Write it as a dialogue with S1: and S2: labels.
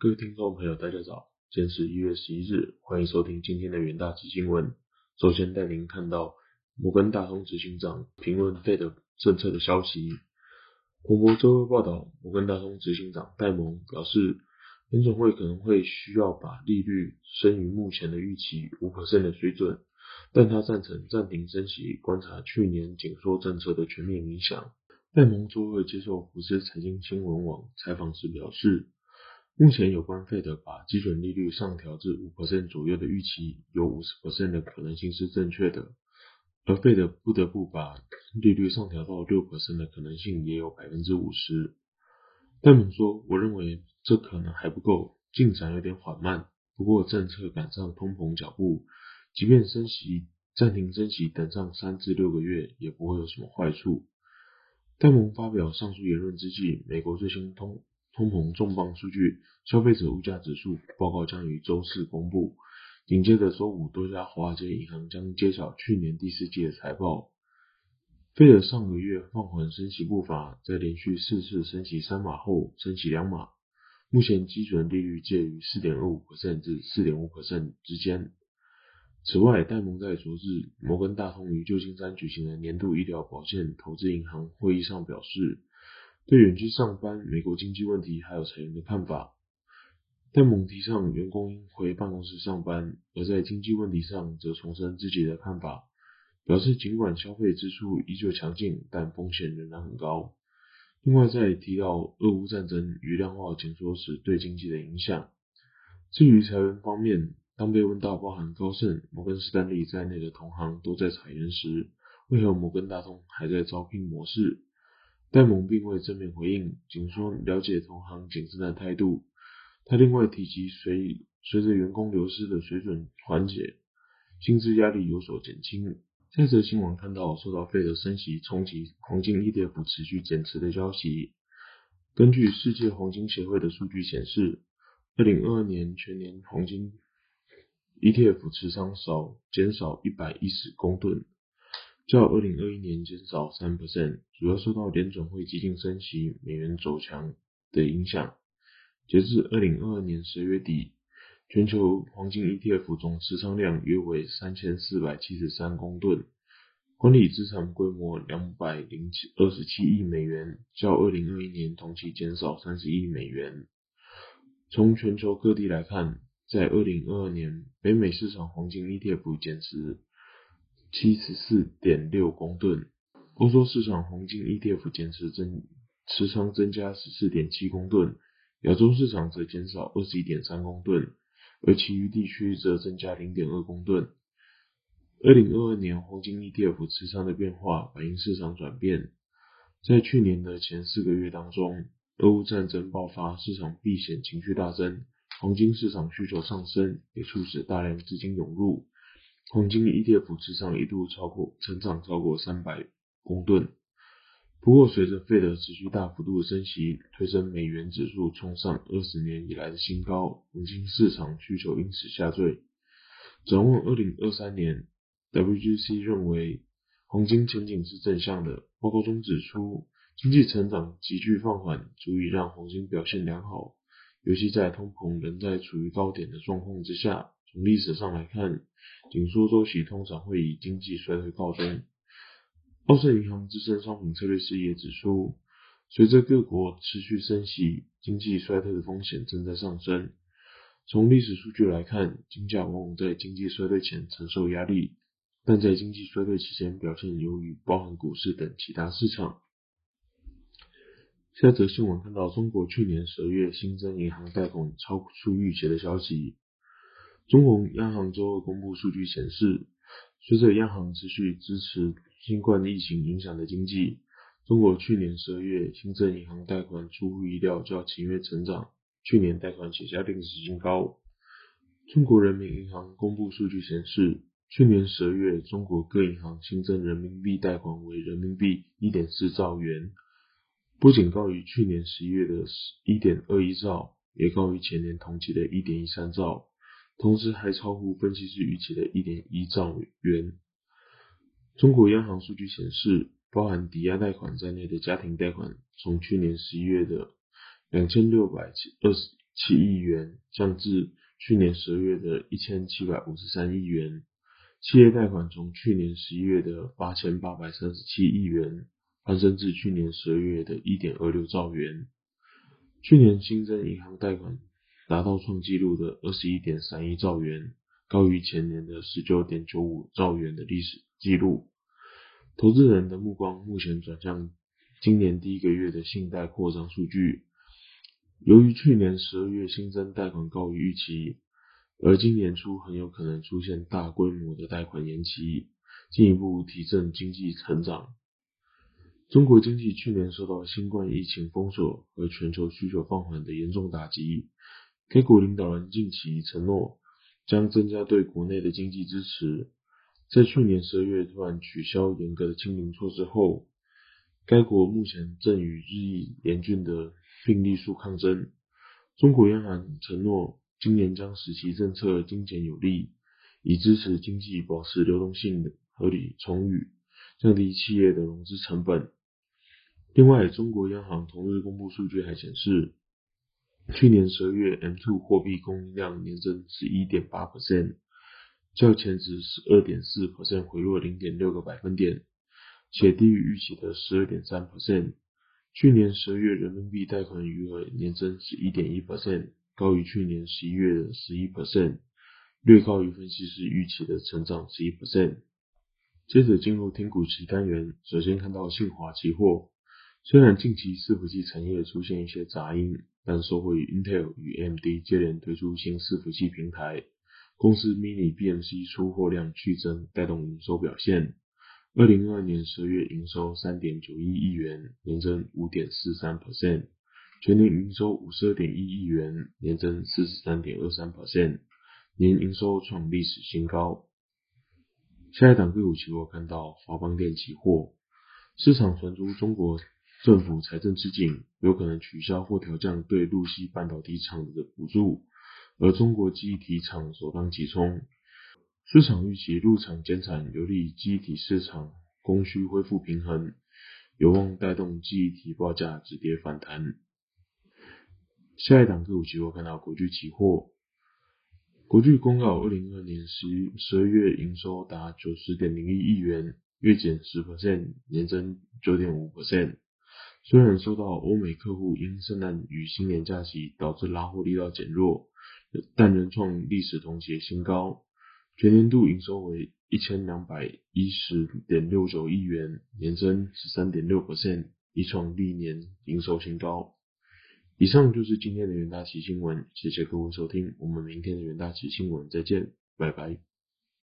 S1: 各位听众朋友，大家早，今天是一月十一日，欢迎收听今天的元大基新闻。首先带您看到摩根大通执行长评论费的政策的消息。彭博周二报道，摩根大通执行长戴蒙表示，联总会可能会需要把利率升于目前的预期五的水准，但他赞成暂停升息，观察去年紧缩政策的全面影响。戴蒙周二接受福斯财经新闻网采访时表示，目前有关费德把基准利率上调至五左右的预期，有五十的可能性是正确的，而费德不得不把利率上调到六的可能性也有百分之五十。戴蒙说：“我认为这可能还不够，进展有点缓慢。不过政策赶上通膨脚步，即便升息暂停升息，等上三至六个月也不会有什么坏处。”戴蒙发表上述言论之际，美国最新通通膨重磅数据——消费者物价指数报告将于周四公布。紧接着周五，多家华尔街银行将揭晓去年第四季的财报。费德上个月放缓升息步伐，在连续四次升息三码后，升息两码，目前基准利率介于四点二五至四点五之间。此外，戴蒙在昨日摩根大通于旧金山举行的年度医疗保健投资银行会议上表示，对远距上班、美国经济问题还有裁员的看法。戴蒙提倡员工应回办公室上班，而在经济问题上则重申自己的看法，表示尽管消费支出依旧强劲，但风险仍然很高。另外，在提到俄乌战争与量化紧缩时对经济的影响。至于裁员方面，当被问到包含高盛、摩根士丹利在内的同行都在裁员时，为何摩根大通还在招聘模式？戴蒙并未正面回应，仅说了解同行谨慎的态度。他另外提及，随随着员工流失的水准缓解，薪资压力有所减轻。这则新闻看到受到费德升息冲击，黄金 ETF 持续减持的消息。根据世界黄金协会的数据显示，二零二二年全年黄金。ETF 持仓少减少一百一十公吨，较二零二一年减少三%主要受到联准会激进升息、美元走强的影响。截至二零二二年十月底，全球黄金 ETF 总持仓量约为三千四百七十三公吨，管理资产规模两百零七二十七亿美元，较二零二一年同期减少三十亿美元。从全球各地来看。在二零二二年，北美市场黄金 ETF 减持七十四点六公吨，欧洲市场黄金 ETF 减持增持仓增加十四点七公吨，亚洲市场则减少二十一点三公吨，而其余地区则增加零点二公吨。二零二二年黄金 ETF 持仓的变化反映市场转变，在去年的前四个月当中，俄乌战争爆发，市场避险情绪大增。黄金市场需求上升，也促使大量资金涌入。黄金 ETF 持仓一度超过成长超过三百公吨。不过，随着费德持续大幅度升息，推升美元指数冲上二十年以来的新高，黄金市场需求因此下坠。展望二零二三年，WGC 认为黄金前景是正向的。报告中指出，经济成长急剧放缓，足以让黄金表现良好。尤其在通膨仍在处于高点的状况之下，从历史上来看，紧缩周期通常会以经济衰退告终。澳盛银行资深商品策略师也指出，随着各国持续升息，经济衰退的风险正在上升。从历史数据来看，金价往往在经济衰退前承受压力，但在经济衰退期间表现优于包含股市等其他市场。下则新闻看到，中国去年十二月新增银行贷款超出预期的消息。中国央行周二公布数据显示，随着央行持续支持新冠疫情影响的经济，中国去年十二月新增银行贷款出乎意料较前月成长，去年贷款写下历史新高。中国人民银行公布数据显示，去年十二月中国各银行新增人民币贷款为人民币一点四兆元。不仅高于去年十一月的一点二一兆，也高于前年同期的一点一三兆，同时还超乎分析师预期的一点一兆元。中国央行数据显示，包含抵押贷款在内的家庭贷款，从去年十一月的两千六百二十七亿元，降至去年十二月的一千七百五十三亿元。企业贷款从去年十一月的八千八百三十七亿元攀升至去年十二月的一点二六兆元。去年新增银行贷款达到创纪录的二十一点三一兆元，高于前年的十九点九五兆元的历史记录。投资人的目光目前转向今年第一个月的信贷扩张数据。由于去年十二月新增贷款高于预期。而今年初很有可能出现大规模的贷款延期，进一步提振经济成长。中国经济去年受到新冠疫情封锁和全球需求放缓的严重打击。该国领导人近期承诺将增加对国内的经济支持。在去年十二月突然取消严格的清零措施后，该国目前正与日益严峻的病例数抗争。中国央行承诺。今年将使其政策精简有力，以支持经济保持流动性合理充裕，降低企业的融资成本。另外，中国央行同日公布数据还显示，去年十二月 M2 货币供应量年增十一点八 percent，较前值十二点四 percent 回落零点六个百分点，且低于预期的十二点三 percent。去年十二月人民币贷款余额年增十一点一 percent。高于去年十一月的十一 percent，略高于分析师预期的成长十一 percent。接着进入听股期单元，首先看到信华期货。虽然近期伺服器产业出现一些杂音，但受惠于 Intel 与 AMD 接连推出新伺服器平台，公司 Mini BMC 出货量剧增，带动营收表现。二零二二年十月营收三点九一亿元，年增五点四三 percent。全年营收五十二点一亿元，年增四十三点二三 percent，年营收创历史新高。下一档个股期货看到华邦电期货，市场传出中国政府财政吃紧，有可能取消或调降对陆西半导体厂的补助，而中国记忆体厂首当其冲。市场预期入场减产有利记忆体市场供需恢复平衡，有望带动记忆体报价止跌反弹。下一档个股期货看到国巨期货，国巨公告二零二二年十十二月营收达九十点零一亿元，月减十 percent，年增九点五 percent。虽然受到欧美客户因圣诞与新年假期导致拉货力道减弱，但仍创历史同期新高。全年度营收为一千两百一十点六九亿元，年增十三点六 percent，已创历年营收新高。以上就是今天的元大奇新闻，谢谢各位收听，我们明天的元大奇新闻再见，拜拜。